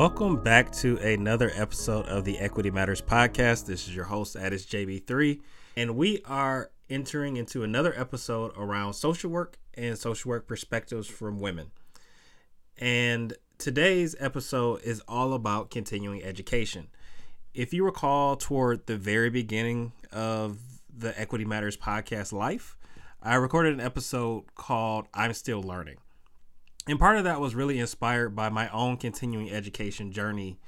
Welcome back to another episode of the Equity Matters podcast. This is your host, Addis JB3, and we are entering into another episode around social work and social work perspectives from women. And today's episode is all about continuing education. If you recall, toward the very beginning of the Equity Matters podcast life, I recorded an episode called I'm Still Learning. And part of that was really inspired by my own continuing education journey.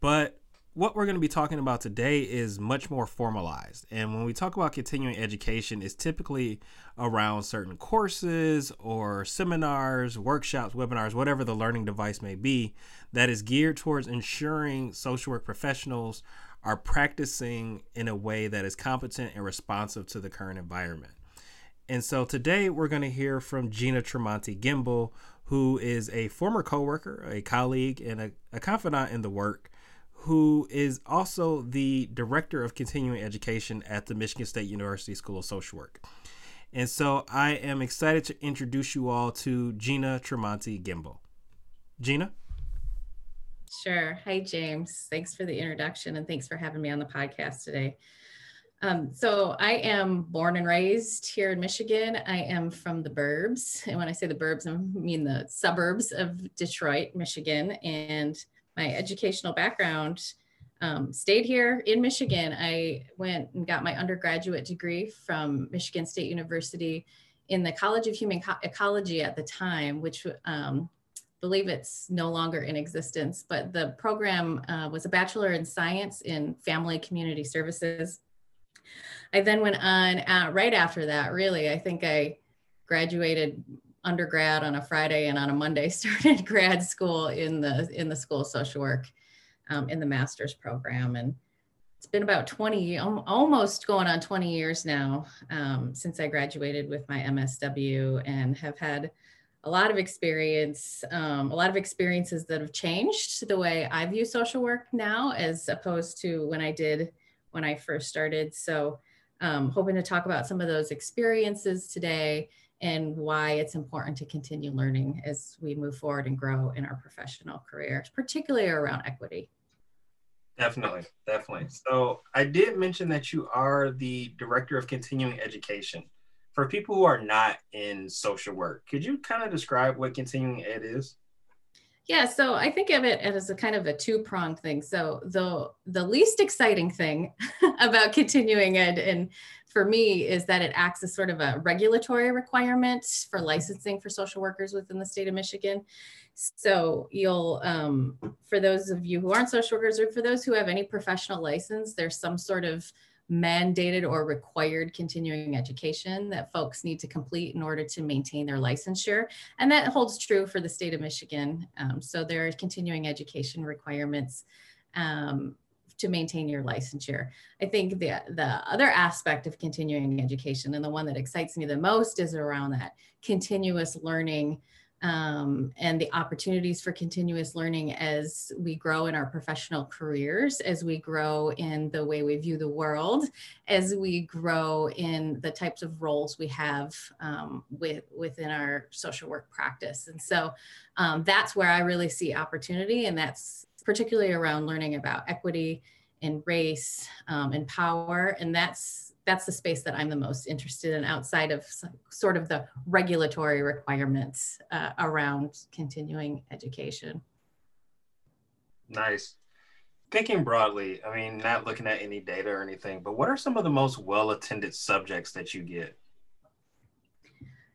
But what we're going to be talking about today is much more formalized. And when we talk about continuing education, it's typically around certain courses or seminars, workshops, webinars, whatever the learning device may be, that is geared towards ensuring social work professionals are practicing in a way that is competent and responsive to the current environment. And so today we're going to hear from Gina Tremonti Gembel, who is a former coworker, a colleague, and a, a confidant in the work who is also the director of continuing education at the Michigan State University School of Social Work. And so I am excited to introduce you all to Gina Tremonti Gembel. Gina? Sure. Hi, James. Thanks for the introduction and thanks for having me on the podcast today. Um, so I am born and raised here in Michigan. I am from the burbs. And when I say the burbs, I mean the suburbs of Detroit, Michigan. And my educational background um, stayed here in Michigan. I went and got my undergraduate degree from Michigan State University in the College of Human Ecology at the time, which um, believe it's no longer in existence, but the program uh, was a Bachelor in Science in Family Community Services. I then went on right after that, really, I think I graduated undergrad on a Friday and on a Monday started grad school in the in the School of Social Work um, in the master's program. And it's been about 20, almost going on 20 years now um, since I graduated with my MSW and have had a lot of experience, um, a lot of experiences that have changed the way I view social work now as opposed to when I did when I first started. So um, hoping to talk about some of those experiences today and why it's important to continue learning as we move forward and grow in our professional careers, particularly around equity. Definitely, definitely. So I did mention that you are the director of continuing education. For people who are not in social work, could you kind of describe what continuing ed is? Yeah, so I think of it as a kind of a two-pronged thing. So the the least exciting thing about continuing ed and for me is that it acts as sort of a regulatory requirement for licensing for social workers within the state of Michigan. So you'll, um, for those of you who aren't social workers or for those who have any professional license, there's some sort of mandated or required continuing education that folks need to complete in order to maintain their licensure. And that holds true for the state of Michigan. Um, so there are continuing education requirements um, to maintain your licensure. I think the, the other aspect of continuing education and the one that excites me the most is around that continuous learning um, and the opportunities for continuous learning as we grow in our professional careers, as we grow in the way we view the world, as we grow in the types of roles we have um, with, within our social work practice. And so um, that's where I really see opportunity, and that's particularly around learning about equity and race um, and power. And that's that's the space that I'm the most interested in outside of sort of the regulatory requirements uh, around continuing education. Nice. Thinking broadly, I mean, not looking at any data or anything, but what are some of the most well attended subjects that you get?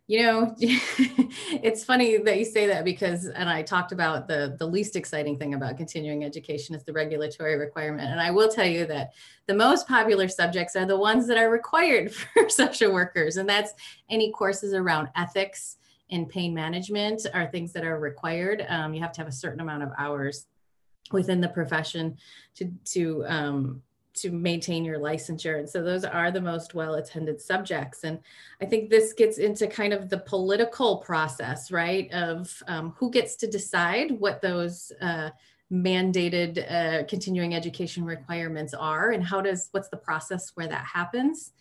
You know, it's funny that you say that because, and I talked about the the least exciting thing about continuing education is the regulatory requirement. And I will tell you that the most popular subjects are the ones that are required for social workers, and that's any courses around ethics and pain management are things that are required. Um, you have to have a certain amount of hours within the profession to to um, to maintain your licensure. And so those are the most well attended subjects. And I think this gets into kind of the political process, right? Of um, who gets to decide what those uh, mandated uh, continuing education requirements are and how does, what's the process where that happens?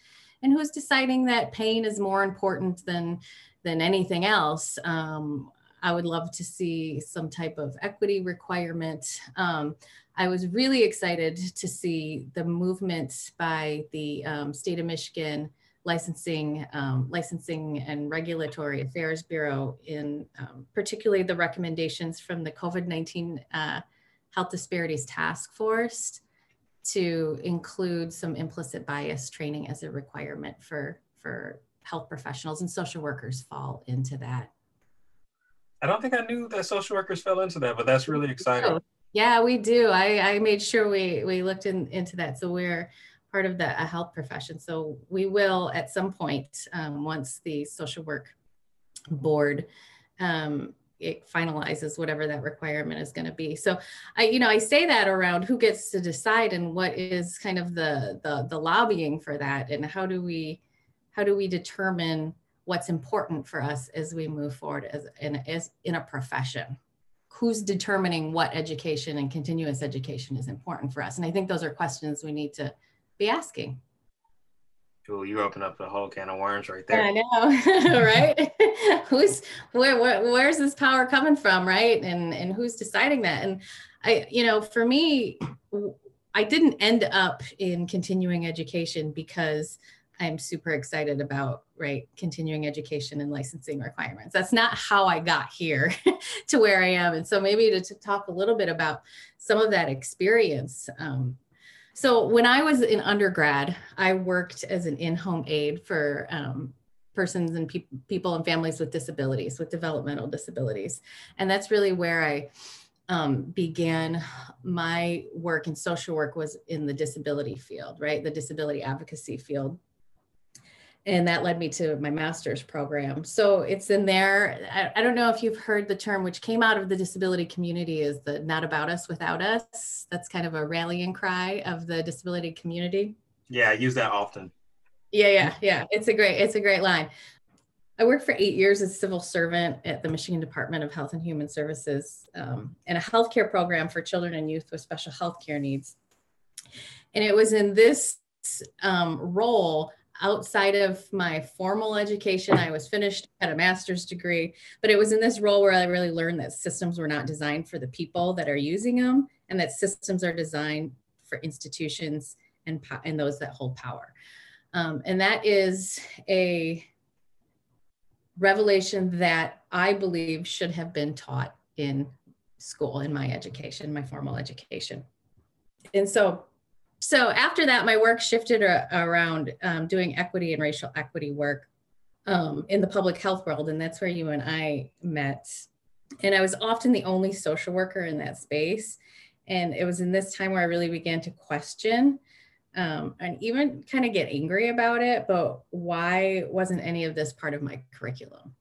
And who's deciding that pain is more important than, than anything else? Um, I would love to see some type of equity requirement. Um, I was really excited to see the movement by the um, state of Michigan licensing, um, licensing and regulatory affairs bureau in um, particularly the recommendations from the COVID-19 uh, health disparities task force to include some implicit bias training as a requirement for for health professionals and social workers fall into that. I don't think I knew that social workers fell into that, but that's really exciting. Yeah, we do. I, I made sure we we looked in, into that. So we're part of the health profession. So we will at some point, um, once the social work board um, it finalizes whatever that requirement is going to be. So I, you know, I say that around who gets to decide and what is kind of the the, the lobbying for that, and how do we how do we determine what's important for us as we move forward as in as in a profession who's determining what education and continuous education is important for us and i think those are questions we need to be asking Cool, you open up a whole can of worms right there. I know, right? who's where, where? Where's this power coming from, right? And and who's deciding that? And I, you know, for me, I didn't end up in continuing education because I'm super excited about right continuing education and licensing requirements. That's not how I got here to where I am. And so maybe to, to, talk a little bit about some of that experience. Um, so when I was in undergrad, I worked as an in-home aide for um, persons and pe- people and families with disabilities, with developmental disabilities, and that's really where I um, began my work in social work was in the disability field, right? The disability advocacy field and that led me to my master's program. So it's in there. I, I, don't know if you've heard the term, which came out of the disability community, is the "not about us without us." That's kind of a rallying cry of the disability community. Yeah, I use that often. Yeah, yeah, yeah. It's a great, it's a great line. I worked for eight years as a civil servant at the Michigan Department of Health and Human Services um, in a healthcare program for children and youth with special healthcare needs. And it was in this um, role outside of my formal education. I was finished, had a master's degree, but it was in this role where I really learned that systems were not designed for the people that are using them and that systems are designed for institutions and, and those that hold power. Um, and that is a revelation that I believe should have been taught in school, in my education, my formal education. And so so after that, my work shifted around um, doing equity and racial equity work um, in the public health world. And that's where you and I met. And I was often the only social worker in that space. And it was in this time where I really began to question um, and even kind of get angry about it. But why wasn't any of this part of my curriculum?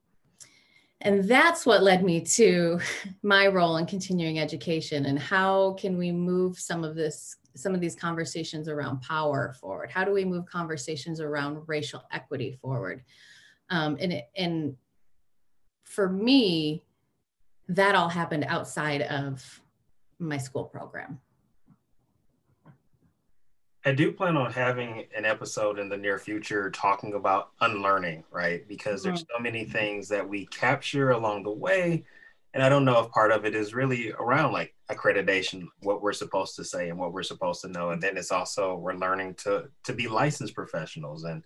And that's what led me to my role in continuing education and how can we move some of this some of these conversations around power forward? How do we move conversations around racial equity forward? Um, and, it, and for me, that all happened outside of my school program. I do plan on having an episode in the near future talking about unlearning, right? Because there's mm-hmm. so many things that we capture along the way and I don't know if part of it is really around like accreditation, what we're supposed to say and what we're supposed to know, and then it's also we're learning to to be licensed professionals, and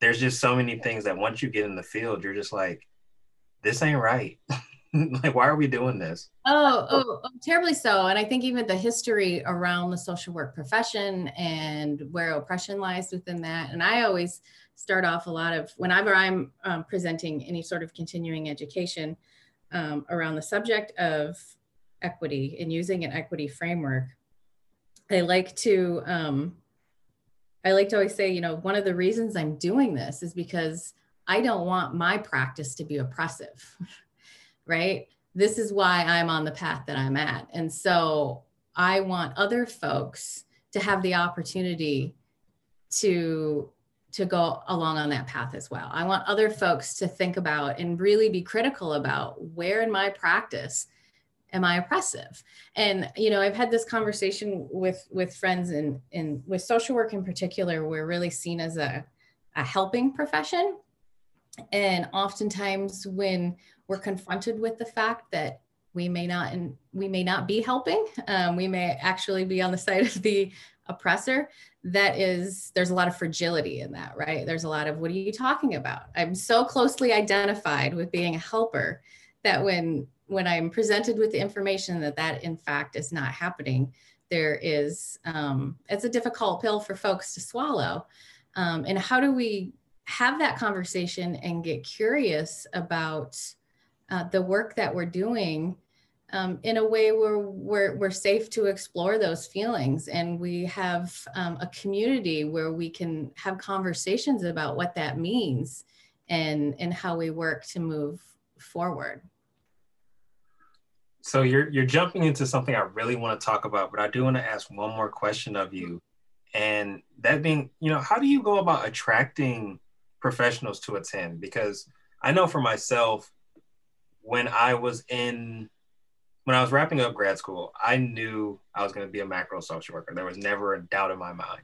there's just so many things that once you get in the field, you're just like, this ain't right. like, why are we doing this? Oh, oh, oh, terribly so. And I think even the history around the social work profession and where oppression lies within that, and I always start off a lot of whenever I'm um, presenting any sort of continuing education um, around the subject of equity and using an equity framework, I like to um, I like to always say, you know, one of the reasons I'm doing this is because I don't want my practice to be oppressive, right? This is why I'm on the path that I'm at. And so I want other folks to have the opportunity to to go along on that path as well. I want other folks to think about and really be critical about where in my practice am I oppressive? And you know, I've had this conversation with with friends and in with social work in particular, we're really seen as a, a helping profession. And oftentimes when we're confronted with the fact that we may not and we may not be helping um, we may actually be on the side of the oppressor that is there's a lot of fragility in that right? There's a lot of what are you talking about? I'm so closely identified with being a helper that when when i'm presented with the information that that in fact is not happening there is um, it's a difficult pill for folks to swallow. Um, and how do we have that conversation and get curious about uh, the work that we're doing um, in a way where we're, we're safe to explore those feelings. And we have um, a community where we can have conversations about what that means and and how we work to move forward. So you're you're jumping into something i really want to talk about but i do want to ask one more question of you. And that being you know how do you go about attracting professionals to attend? Because i know for myself when i was in when I was wrapping up grad school, I knew I was going to be a macro social worker. There was never a doubt in my mind.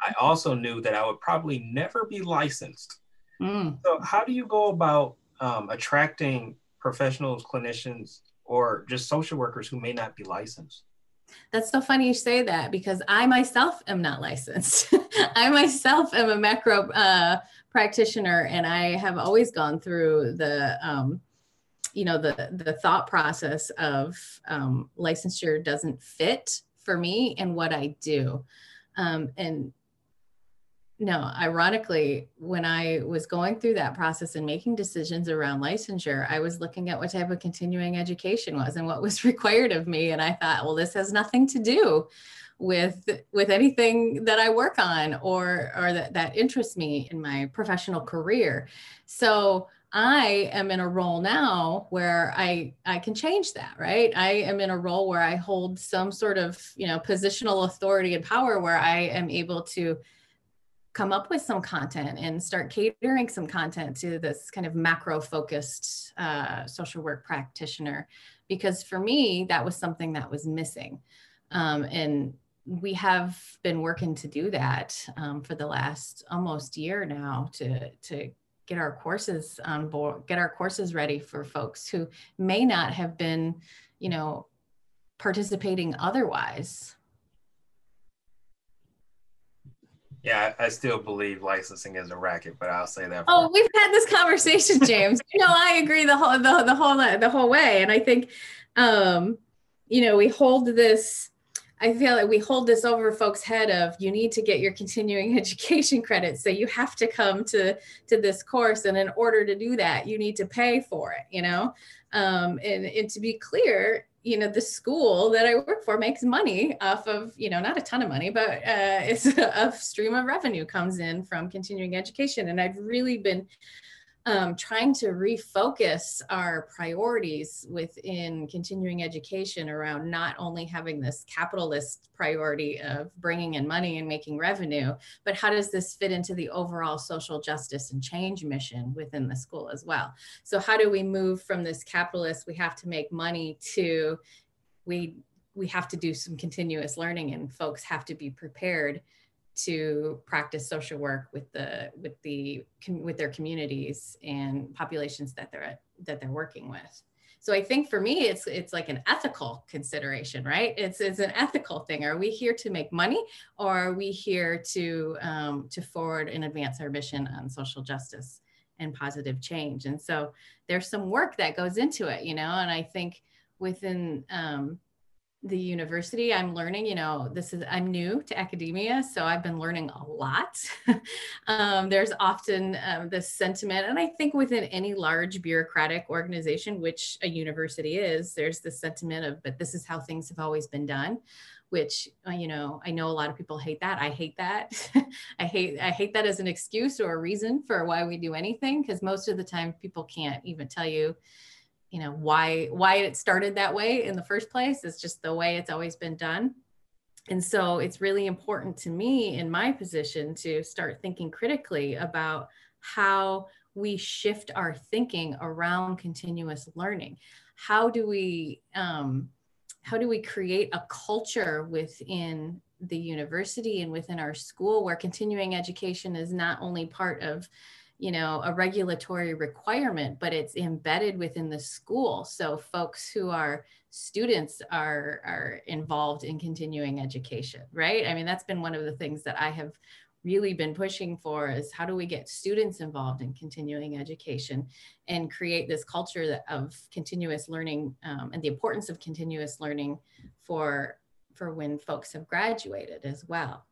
I also knew that I would probably never be licensed. Mm. So, how do you go about um, attracting professionals, clinicians, or just social workers who may not be licensed? That's so funny you say that because I myself am not licensed. I myself am a macro uh, practitioner, and I have always gone through the um, you know the the thought process of um, licensure doesn't fit for me and what I do. Um, and no, ironically, when I was going through that process and making decisions around licensure, I was looking at what type of continuing education was and what was required of me. And I thought, well, this has nothing to do with with anything that I work on or or that, that interests me in my professional career. So I am in a role now where I I can change that, right? I am in a role where I hold some sort of, you know, positional authority and power where I am able to come up with some content and start catering some content to this kind of macro focused uh, social work practitioner because for me that was something that was missing um, and we have been working to do that um, for the last almost year now to to get our courses on board, get our courses ready for folks who may not have been, you know, participating otherwise. Yeah, I still believe licensing is a racket, but I'll say that. Oh, we've had this conversation, James. you know, I agree the whole the, the whole the whole way, and I think, um, you know, we hold this I feel like we hold this over folks' head of you need to get your continuing education credit. So you have to come to, to this course. And in order to do that, you need to pay for it, you know? Um, and, and to be clear, you know, the school that I work for makes money off of, you know, not a ton of money, but uh, it's a, a stream of revenue comes in from continuing education. And I've really been um, trying to refocus our priorities within continuing education around not only having this capitalist priority of bringing in money and making revenue, but how does this fit into the overall social justice and change mission within the school as well? So, how do we move from this capitalist, we have to make money to we we have to do some continuous learning and folks have to be prepared to practice social work with the with the with their communities and populations that they're that they're working with. So i think for me it's it's like an ethical consideration right? It's it's an ethical thing. Are we here to make money or are we here to um, to forward and advance our mission on social justice and positive change? And so there's some work that goes into it you know and i think within um, the university i'm learning you know this is i'm new to academia so i've been learning a lot. Um, there's often um, this sentiment and i think within any large bureaucratic organization which a university is there's this sentiment of but this is how things have always been done which uh, you know i know a lot of people hate that. I hate that. I hate i hate that as an excuse or a reason for why we do anything because most of the time people can't even tell you you know why why it started that way in the first place it's just the way it's always been done. And so it's really important to me in my position to start thinking critically about how we shift our thinking around continuous learning. How do we um, how do we create a culture within the university and within our school where continuing education is not only part of you know a regulatory requirement but it's embedded within the school. So folks who are students are are involved in continuing education right? I mean that's been one of the things that i have really been pushing for is how do we get students involved in continuing education and create this culture of continuous learning um, and the importance of continuous learning for for when folks have graduated as well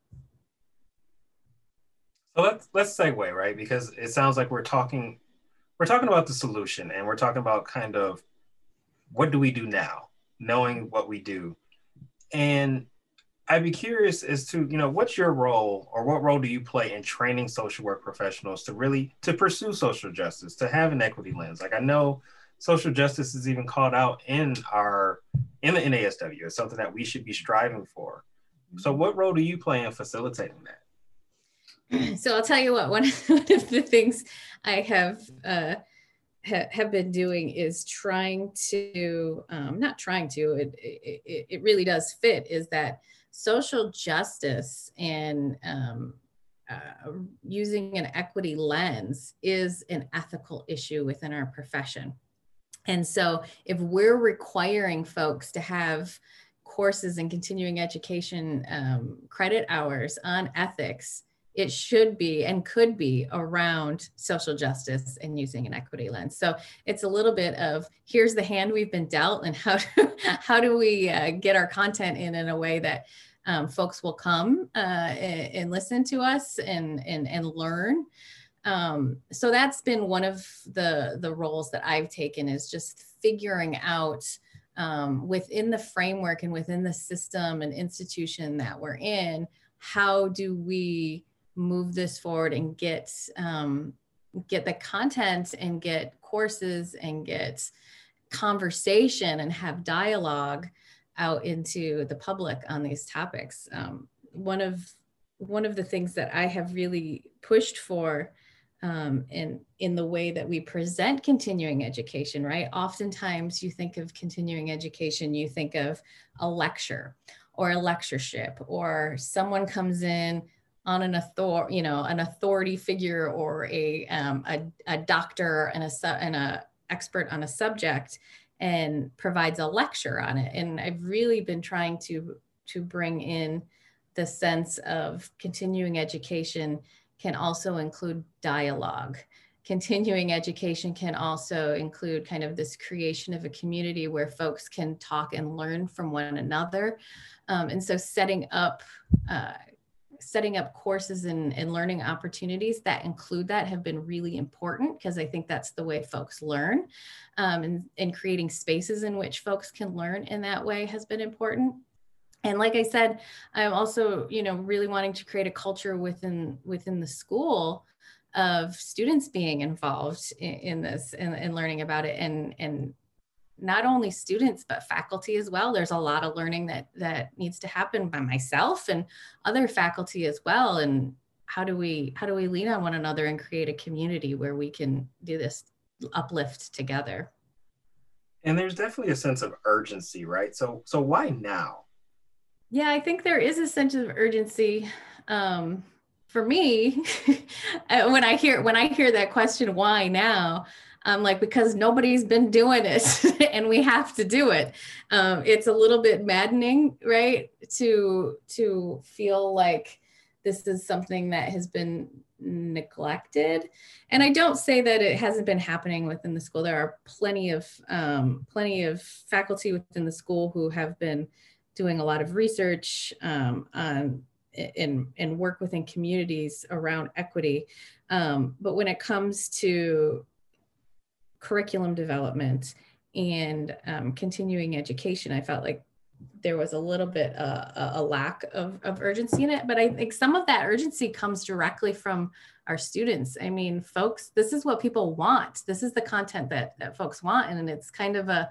so let's let's segue right because it sounds like we're talking we're talking about the solution and we're talking about kind of what do we do now knowing what we do and I'd be curious as to, you know, what's your role or what role do you play in training social work professionals to really to pursue social justice, to have an equity lens? Like I know social justice is even called out in our in the NASW. It's something that we should be striving for. So mm-hmm. what role do you play in facilitating that? So I'll tell you what, one, of the things I have uh, ha- have been doing is trying to, um, not trying to, it, it, it really does fit, is that social justice and um, uh, using an equity lens is an ethical issue within our profession. And so, if we're requiring folks to have courses and continuing education um, credit hours on ethics, it should be and could be around social justice and using an equity lens. So it's a little bit of here's the hand we've been dealt, and how do, how do we uh, get our content in in a way that um, folks will come uh, and, and, listen to us and and and learn. Um, so that's been one of the the roles that I've taken is just figuring out um, within the framework and within the system and institution that we're in, how do we move this forward and get um, get the content and get courses and get conversation and have dialogue out into the public on these topics. Um, one of one of the things that I have really pushed for um, in in the way that we present continuing education, right? Oftentimes, you think of continuing education, you think of a lecture or a lectureship, or someone comes in on an author, you know, an authority figure or a um, a, a doctor and a and a expert on a subject and provides a lecture on it. And I've really been trying to to bring in the sense of continuing education can also include dialogue. Continuing education can also include kind of this creation of a community where folks can talk and learn from one another. Um, and so setting up uh, setting up courses and, and learning opportunities that include that have been really important because I think that's the way folks learn. Um, and, and creating spaces in which folks can learn in that way has been important. And like I said, I'm also, you know, really wanting to create a culture within within the school of students being involved in, in this and, and learning about it and and not only students but faculty as well. There's a lot of learning that that needs to happen by myself and other faculty as well. And how do we how do we lean on one another and create a community where we can do this uplift together? And there's definitely a sense of urgency right? So so why now? Yeah i think there is a sense of urgency. Um, for me when i hear when i hear that question why now um, like because nobody's been doing it and we have to do it. Um, it's a little bit maddening, right? To to feel like this is something that has been neglected and i don't say that it hasn't been happening within the school there are plenty of um, plenty of faculty within the school who have been doing a lot of research um, on and, and work within communities around equity um, but when it comes to curriculum development and um, continuing education, I felt like there was a little bit uh, a lack of, of urgency in it. But I think some of that urgency comes directly from our students. I mean, folks, this is what people want. This is the content that, that folks want. And it's kind of a,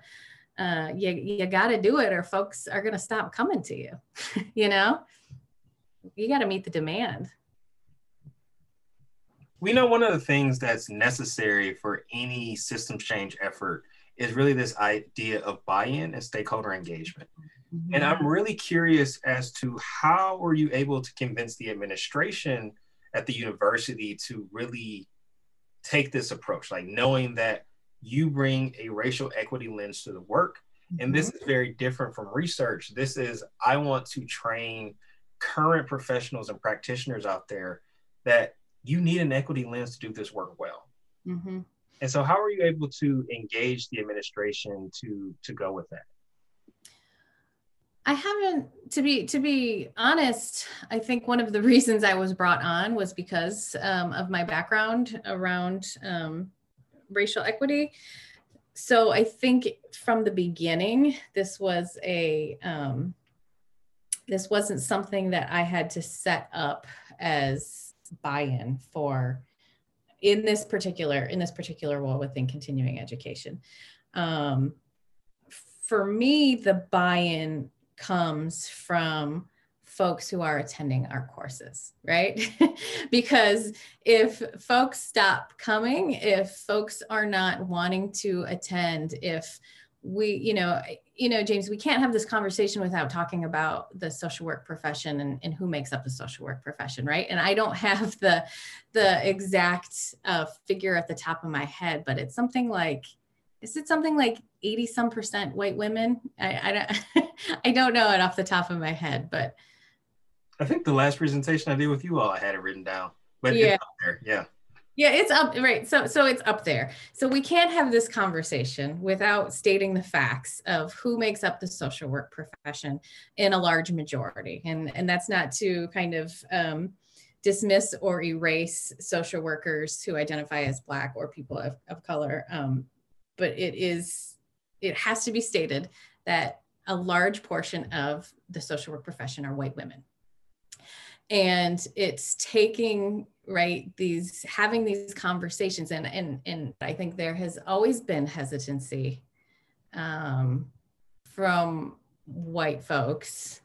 uh, you, you got to do it or folks are going to stop coming to you. you know, you got to meet the demand we know one of the things that's necessary for any system change effort is really this idea of buy-in and stakeholder engagement. Mm-hmm. And I'm really curious as to how were you able to convince the administration at the university to really take this approach, like knowing that you bring a racial equity lens to the work. Mm-hmm. And this mm-hmm. is very different from research. This is, I want to train current professionals and practitioners out there that you need an equity lens to do this work well. Mm-hmm. And so, how are you able to engage the administration to to go with that? I haven't to be to be honest. I think one of the reasons I was brought on was because um, of my background around um, racial equity. So I think from the beginning, this was a um, this wasn't something that I had to set up as buy-in for in this particular in this particular role within continuing education. Um, for me, the buy-in comes from folks who are attending our courses, right? because if folks stop coming, if folks are not wanting to attend, if we, you know, you know, James, we can't have this conversation without talking about the social work profession and, and who makes up the social work profession, right? And I don't have the the exact uh, figure at the top of my head, but it's something like is it something like 80 some percent white women? I, I don't I don't know it off the top of my head, but I think the last presentation I did with you all, I had it written down. But yeah, yeah. Yeah, it's up right. So so it's up there. So we can't have this conversation without stating the facts of who makes up the social work profession in a large majority. And and that's not to kind of um, dismiss or erase social workers who identify as black or people of, of color. Um, but it is it has to be stated that a large portion of the social work profession are white women and it's taking right these having these conversations and and and i think there has always been hesitancy um, from white folks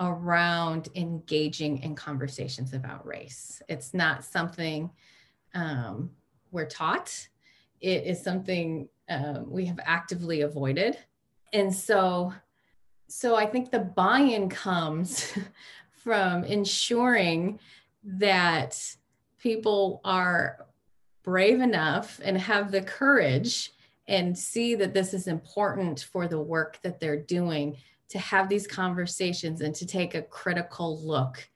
around engaging in conversations about race. It's not something um, we're taught. It is something um, we have actively avoided. And so so i think the buy-in comes from ensuring that people are brave enough and have the courage and see that this is important for the work that they're doing to have these conversations and to take a critical look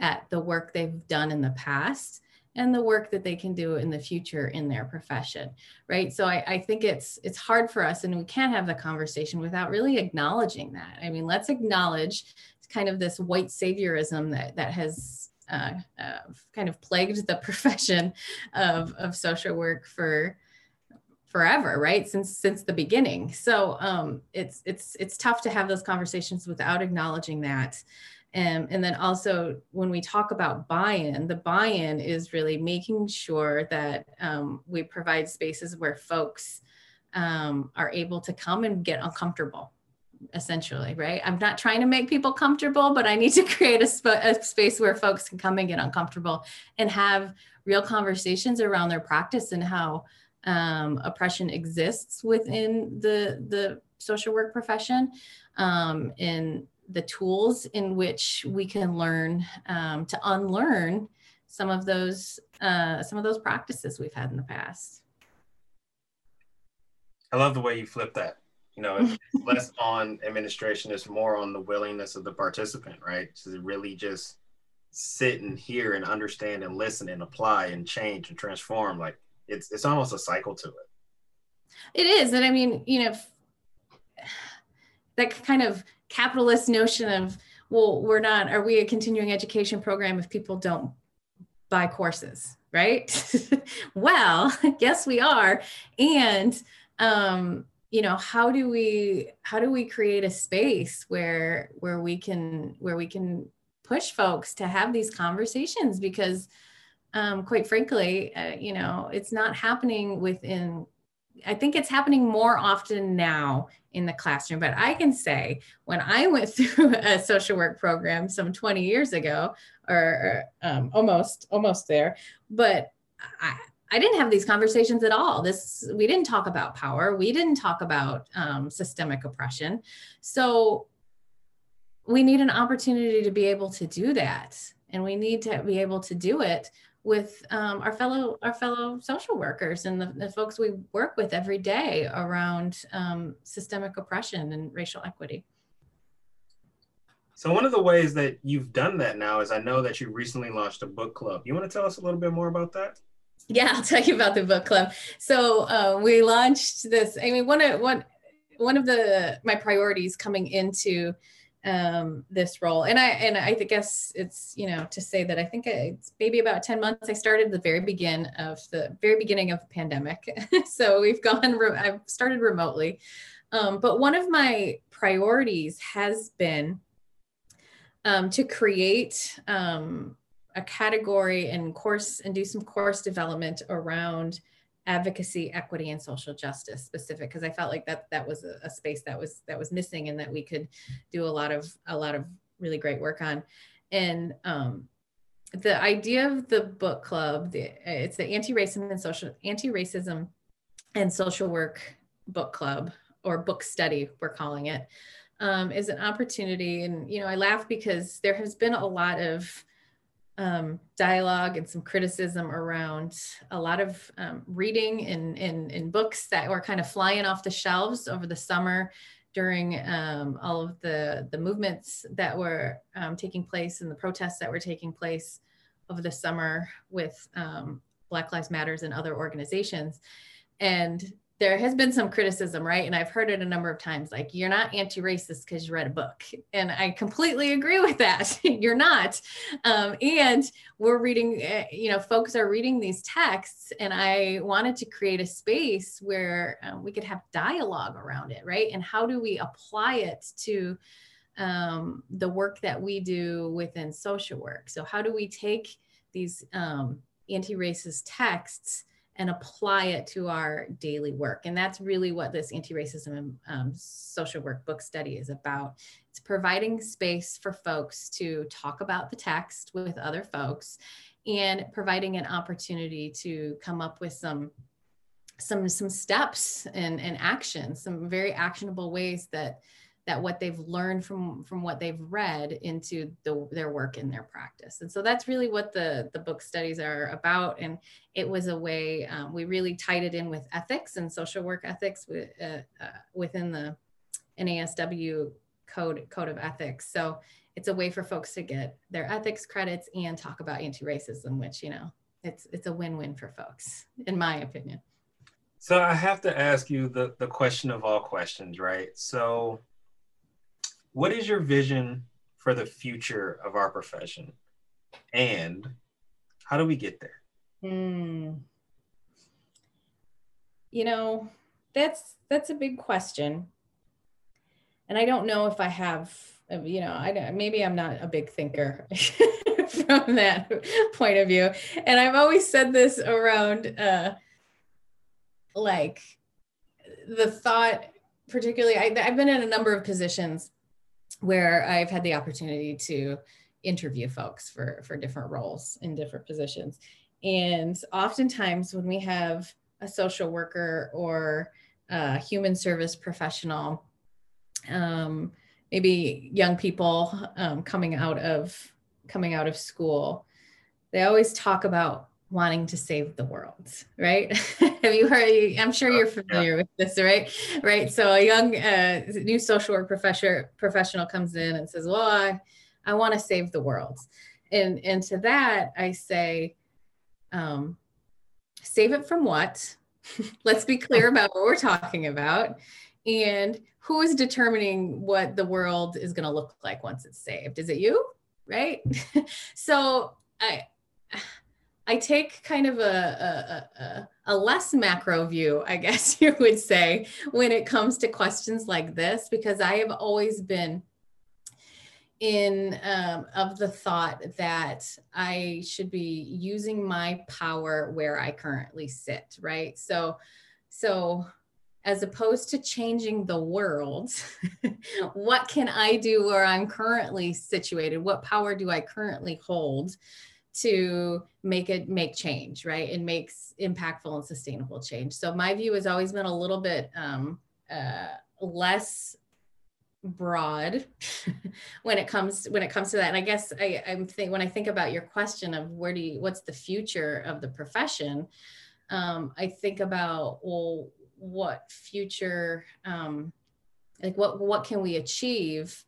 at the work they've done in the past and the work that they can do in the future in their profession right? So I, I, think it's it's hard for us and we can't have the conversation without really acknowledging that. I mean let's acknowledge kind of this white saviorism that that has uh, uh, kind of plagued the profession of, of social work for forever right? Since since the beginning. So um, it's it's it's tough to have those conversations without acknowledging that. And, and then also when we talk about buy-in the buy-in is really making sure that um, we provide spaces where folks um, are able to come and get uncomfortable essentially, right? I'm not trying to make people comfortable, but I need to create a, sp- a, space where folks can come and get uncomfortable and have real conversations around their practice and how um, oppression exists within the the social work profession, um, and the tools in which we can learn um, to unlearn some of those uh, some of those practices we've had in the past. I love the way you flip that you know, it's less on administration, it's more on the willingness of the participant, right? To really just sit and hear and understand and listen and apply and change and transform. Like it's it's almost a cycle to it. It is. And I mean, you know, that kind of capitalist notion of, well, we're not, are we a continuing education program if people don't buy courses, right? well, yes, we are. And um, you know how do we how do we create a space where where we can where we can push folks to have these conversations? Because um, quite frankly uh, you know it's not happening within i think it's happening more often now in the classroom. But i can say when i went through a social work program some 20 years ago or um, almost almost there but I, I didn't have these conversations at all. This we didn't talk about power. We didn't talk about um, systemic oppression. So we need an opportunity to be able to do that, and we need to be able to do it with um, our fellow our fellow social workers and the, the, folks we work with every day around um, systemic oppression and racial equity. So one of the ways that you've done that now is I know that you recently launched a book club. You want to tell us a little bit more about that? Yeah, I'll tell you about the book club. So uh, we launched this. I mean, one of one one of the my priorities coming into um, this role. And I and I guess it's you know to say that I think it's maybe about ten months. I started the very begin of the very beginning of the pandemic, so we've gone. Re- I've started remotely, um, but one of my priorities has been um, to create um, a category and course and do some course development around advocacy equity and social justice specific because i felt like that that was a, a, space that was that was missing and that we could do a lot of a lot of really great work on. And um, the idea of the book club the, it's the anti-racism and social anti-racism and social work book club or book study we're calling it um, is an opportunity. And you know i laugh because there has been a lot of um, dialogue and some criticism around a lot of um, reading in, in, in, books that were kind of flying off the shelves over the summer during um, all of the, the movements that were um, taking place and the protests that were taking place over the summer with um, Black Lives Matters and other organizations. And there has been some criticism, right? And I've heard it a number of times like, you're not anti racist because you read a book. And I completely agree with that. you're not. Um, and we're reading, uh, you know, folks are reading these texts. And I wanted to create a space where um, we could have dialogue around it, right? And how do we apply it to um, the work that we do within social work? So, how do we take these um, anti racist texts? And apply it to our daily work. And that's really what this anti-racism um, social work book study is about. It's providing space for folks to talk about the text with other folks and providing an opportunity to come up with some some some steps and, and actions, some very actionable ways that that what they've learned from from what they've read into the, their work in their practice. And so that's really what the the book studies are about. And it was a way um, we really tied it in with ethics and social work ethics with, uh, uh, within the NASW code code of ethics. So it's a way for folks to get their ethics credits and talk about anti-racism which you know it's it's a win-win for folks in my opinion. So I have to ask you the, the question of all questions, right? So what is your vision for the future of our profession? And how do we get there? Hmm. You know, that's that's a big question. And I don't know if I have, you know, I maybe I'm not a big thinker from that point of view. And I've always said this around uh like the thought particularly I, have been in a number of positions where I've had the opportunity to interview folks for, for different roles in different positions. And oftentimes, when we have a social worker or a human service professional, um, maybe young people um, coming out of coming out of school, they always talk about wanting to save the world, right? Have you heard? I'm sure you're familiar with this, right? Right. So a young uh, new social work professor professional comes in and says, "Well, I, I want to save the world," and and to that I say, um, save it from what? Let's be clear about what we're talking about, and who is determining what the world is going to look like once it's saved? Is it you? Right. so I I take kind of a, a, a, a, less macro view, I guess you would say, when it comes to questions like this, because I have always been in um, of the thought that I should be using my power where I currently sit, right? So, so as opposed to changing the world, what can I do where I'm currently situated? What power do I currently hold? To make it make change right? And makes impactful and sustainable change. So my view has always been a little bit um, uh, less broad when it comes when it comes to that. And i guess i i'm think when i think about your question of where do you what's the future of the profession um, i think about well what future um, like what what can we achieve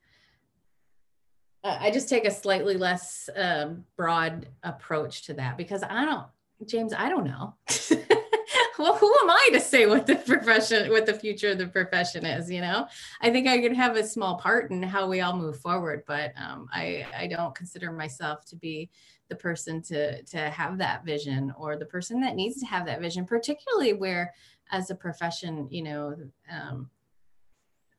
i just take a slightly less um, broad approach to that because i don't james i don't know well, who am I to say what the profession, what the future of the profession is? You know, I think I could have a small part in how we all move forward, but um, I, I don't consider myself to be the person to to have that vision or the person that needs to have that vision, particularly where, as a profession, you know. Um,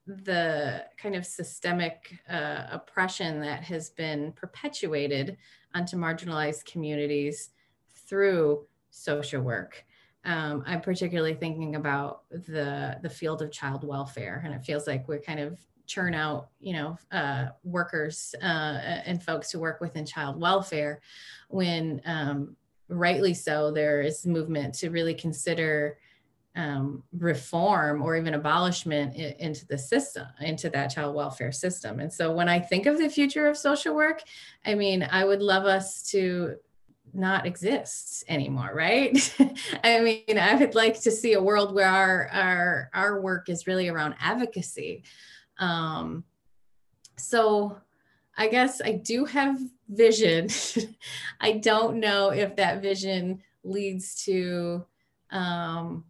the kind of systemic uh, oppression that has been perpetuated onto marginalized communities through social work. Um, I'm particularly thinking about the the field of child welfare, and it feels like we're kind of churn out, you know, uh, workers uh, and folks who work within child welfare, when um, rightly so, there is movement to really consider um, reform or even abolishment into the system, into that child welfare system. And so when I think of the future of social work, I mean, I would love us to not exist anymore right? I mean i would like to see a world where our our our work is really around advocacy. Um so i guess i do have vision. I don't know if that vision leads to um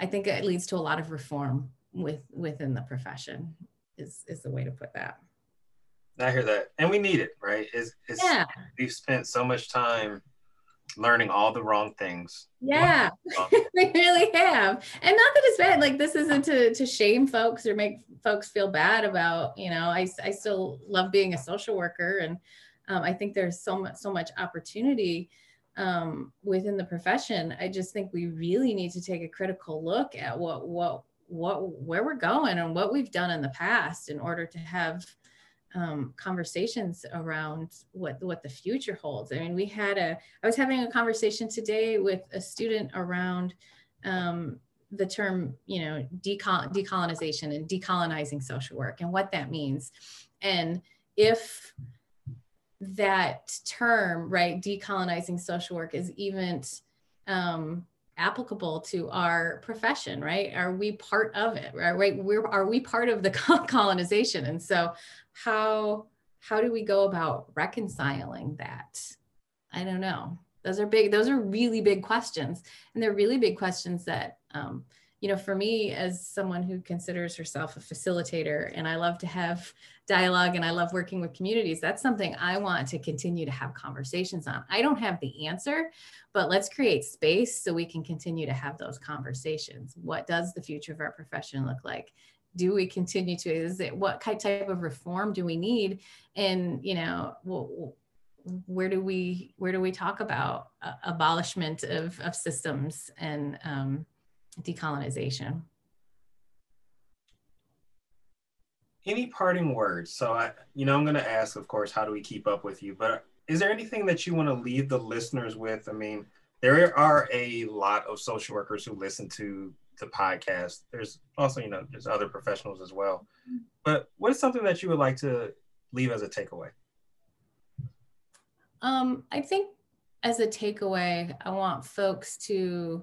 i think it leads to a lot of reform with within the profession is is the way to put that I hear that, and we need it, right? It's yeah. We've spent so much time learning all the wrong things. Yeah, we really have. And not that it's bad. Like this isn't to, to shame folks or make folks feel bad about, you know, I, I still love being a social worker. And um, I think there's so much, so much opportunity um, within the profession. I just think we really need to take a critical look at what, what, what, where we're going and what we've done in the past in order to have um, conversations around what what the future holds. I mean, we had a I was having a conversation today with a student around um, the term, you know, decol- decolonization and decolonizing social work and what that means, and if that term, right, decolonizing social work is even um, applicable to our profession right? Are we part of it right? We're are we part of the colonization? And so how how do we go about reconciling that? I don't know. Those are big those are really big questions. And they're really big questions that um, you know for me as someone who considers herself a facilitator and i love to have dialogue and i love working with communities that's something i want to continue to have conversations on. I don't have the answer but let's create space so we can continue to have those conversations. What does the future of our profession look like? Do we continue to is it what kind type of reform do we need? And you know where do we where do we talk about uh, abolishment of, of systems and um, decolonization any parting words so i you know i'm going to ask of course how do we keep up with you but is there anything that you want to leave the listeners with i mean there are a lot of social workers who listen to the podcast. There's also, you know, there's other professionals as well. But what is something that you would like to leave as a takeaway? Um, I think as a takeaway, I want folks to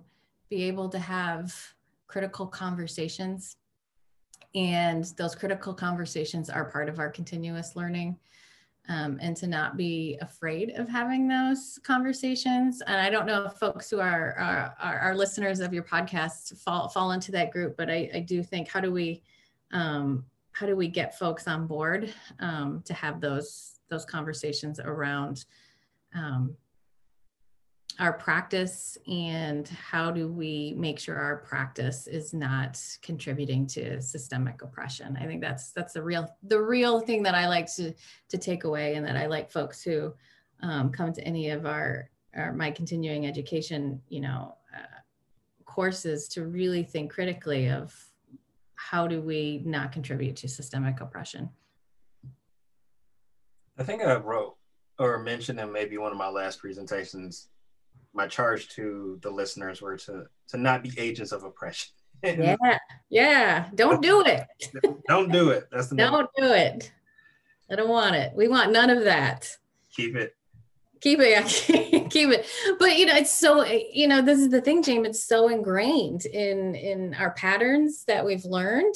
be able to have critical conversations. And those critical conversations are part of our continuous learning um, and to not be afraid of having those conversations. And I don't know if folks who are are, listeners of your podcast fall fall into that group, but I, I do think how do we um, how do we get folks on board um, to have those those conversations around um, our practice and how do we make sure our practice is not contributing to systemic oppression. I think that's that's the real the real thing that i like to to take away and that i like folks who um, come to any of our, my continuing education you know uh, courses to really think critically of how do we not contribute to systemic oppression. I think i wrote or mentioned in maybe one of my last presentations my charge to the listeners were to to not be agents of oppression. yeah, yeah. Don't do it. don't do it. That's the don't do it. I don't want it. We want none of that. Keep it. Keep it. Keep it. But you know, it's so you know, this is the thing, James. It's so ingrained in in our patterns that we've learned.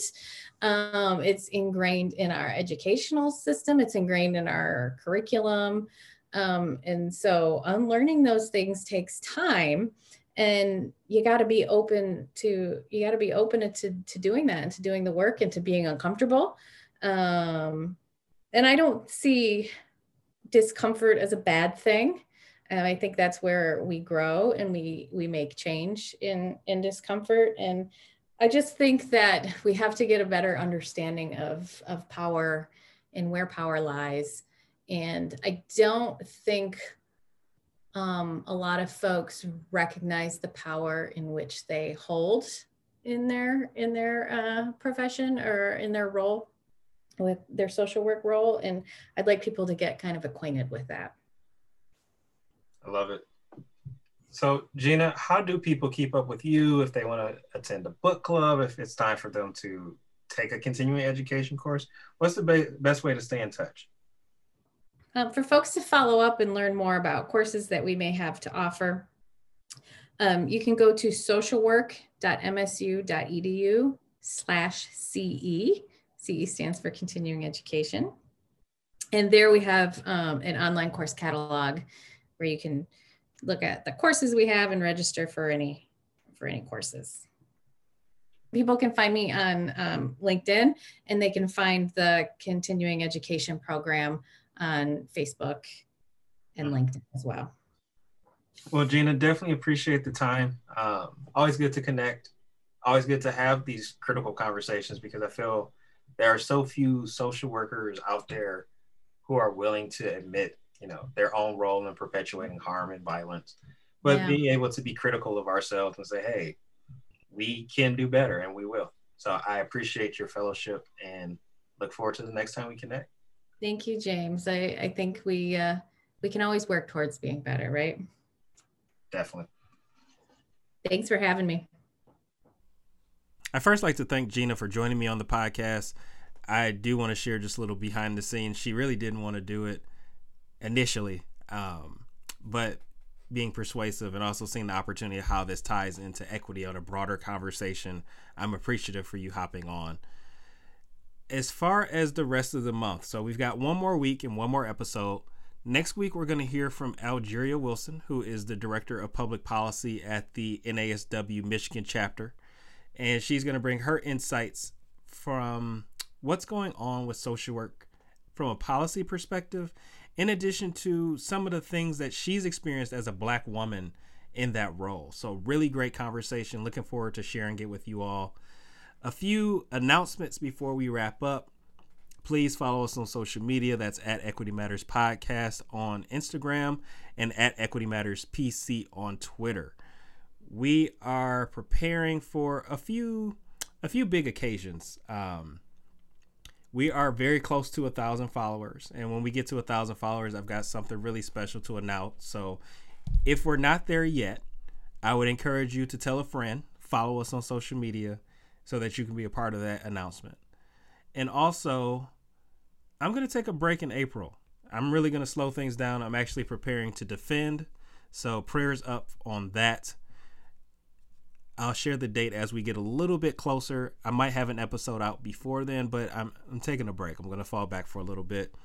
Um, it's ingrained in our educational system. It's ingrained in our curriculum. Um, and so unlearning those things takes time and you got to be open to you got to be open to to doing that and to doing the work and to being uncomfortable. Um and i don't see discomfort as a bad thing. And i think that's where we grow and we we make change in in discomfort. And i just think that we have to get a better understanding of of power and where power lies and i don't think um, a lot of folks recognize the power in which they hold in their in their uh, profession or in their role with their social work role. And i'd like people to get kind of acquainted with that. I love it. So gina how do people keep up with you if they want to attend a book club if it's time for them to take a continuing education course? What's the be- best way to stay in touch um, for folks to follow up and learn more about courses that we may have to offer, um, you can go to socialwork.msu.edu slash CE. CE stands for continuing education. And there we have um, an online course catalog where you can look at the courses we have and register for any for any courses. People can find me on um, LinkedIn and they can find the continuing education program on Facebook and. LinkedIn as well. Well, Gina, definitely appreciate the time. Um, always good to connect. Always good to have these critical conversations because I feel there are so few social workers out there who are willing to admit, you know, their own role in perpetuating harm and violence, but yeah. being able to be critical of ourselves and say, hey, we can do better and we will. So I appreciate your fellowship and look forward to the next time we connect. Thank you, James. I, I think we uh, we can always work towards being better, right? Definitely. Thanks for having me. I first like to thank Gina for joining me on the podcast. I do want to share just a little behind the scenes. She really didn't want to do it initially, um, but being persuasive and also seeing the opportunity of how this ties into equity on a broader conversation, I'm appreciative for you hopping on as far as the rest of the month, so we've got one more week and one more episode. Next week, we're going to hear from Algeria Wilson, who is the Director of Public Policy at the NASW Michigan chapter. And she's going to bring her insights from what's going on with social work from a policy perspective, in addition to some of the things that she's experienced as a Black woman in that role. So, really great conversation. Looking forward to sharing it with you all. A few announcements before we wrap up. Please follow us on social media. That's at Equity Matters Podcast on Instagram and at Equity Matters PC on Twitter. We are preparing for a few a few big occasions. Um, we are very close to a thousand followers, and when we get to a thousand followers, I've got something really special to announce. So, if we're not there yet, I would encourage you to tell a friend, follow us on social media, so that you can be a part of that announcement. And also, I'm going to take a break in April. I'm really going to slow things down. I'm actually preparing to defend. So, prayers up on that. I'll share the date as we get a little bit closer. I might have an episode out before then, but I'm, I'm taking a break. I'm going to fall back for a little bit.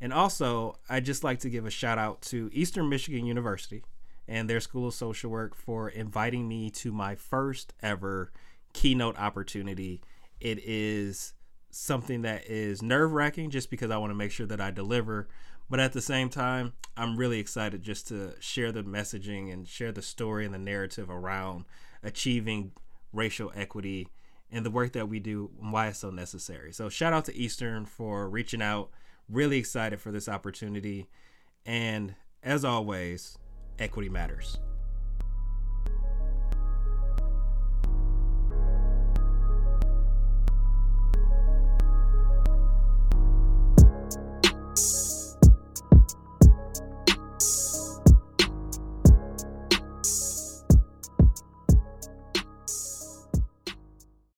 And also, I'd just like to give a shout out to Eastern Michigan University and their School of Social Work for inviting me to my first ever keynote opportunity. It is something that is nerve wracking just because I want to make sure that I deliver. But at the same time, I'm really excited just to share the messaging and share the story and the narrative around achieving racial equity and the work that we do and why it's so necessary. So, shout out to Eastern for reaching out. Really excited for this opportunity. And as always, equity matters.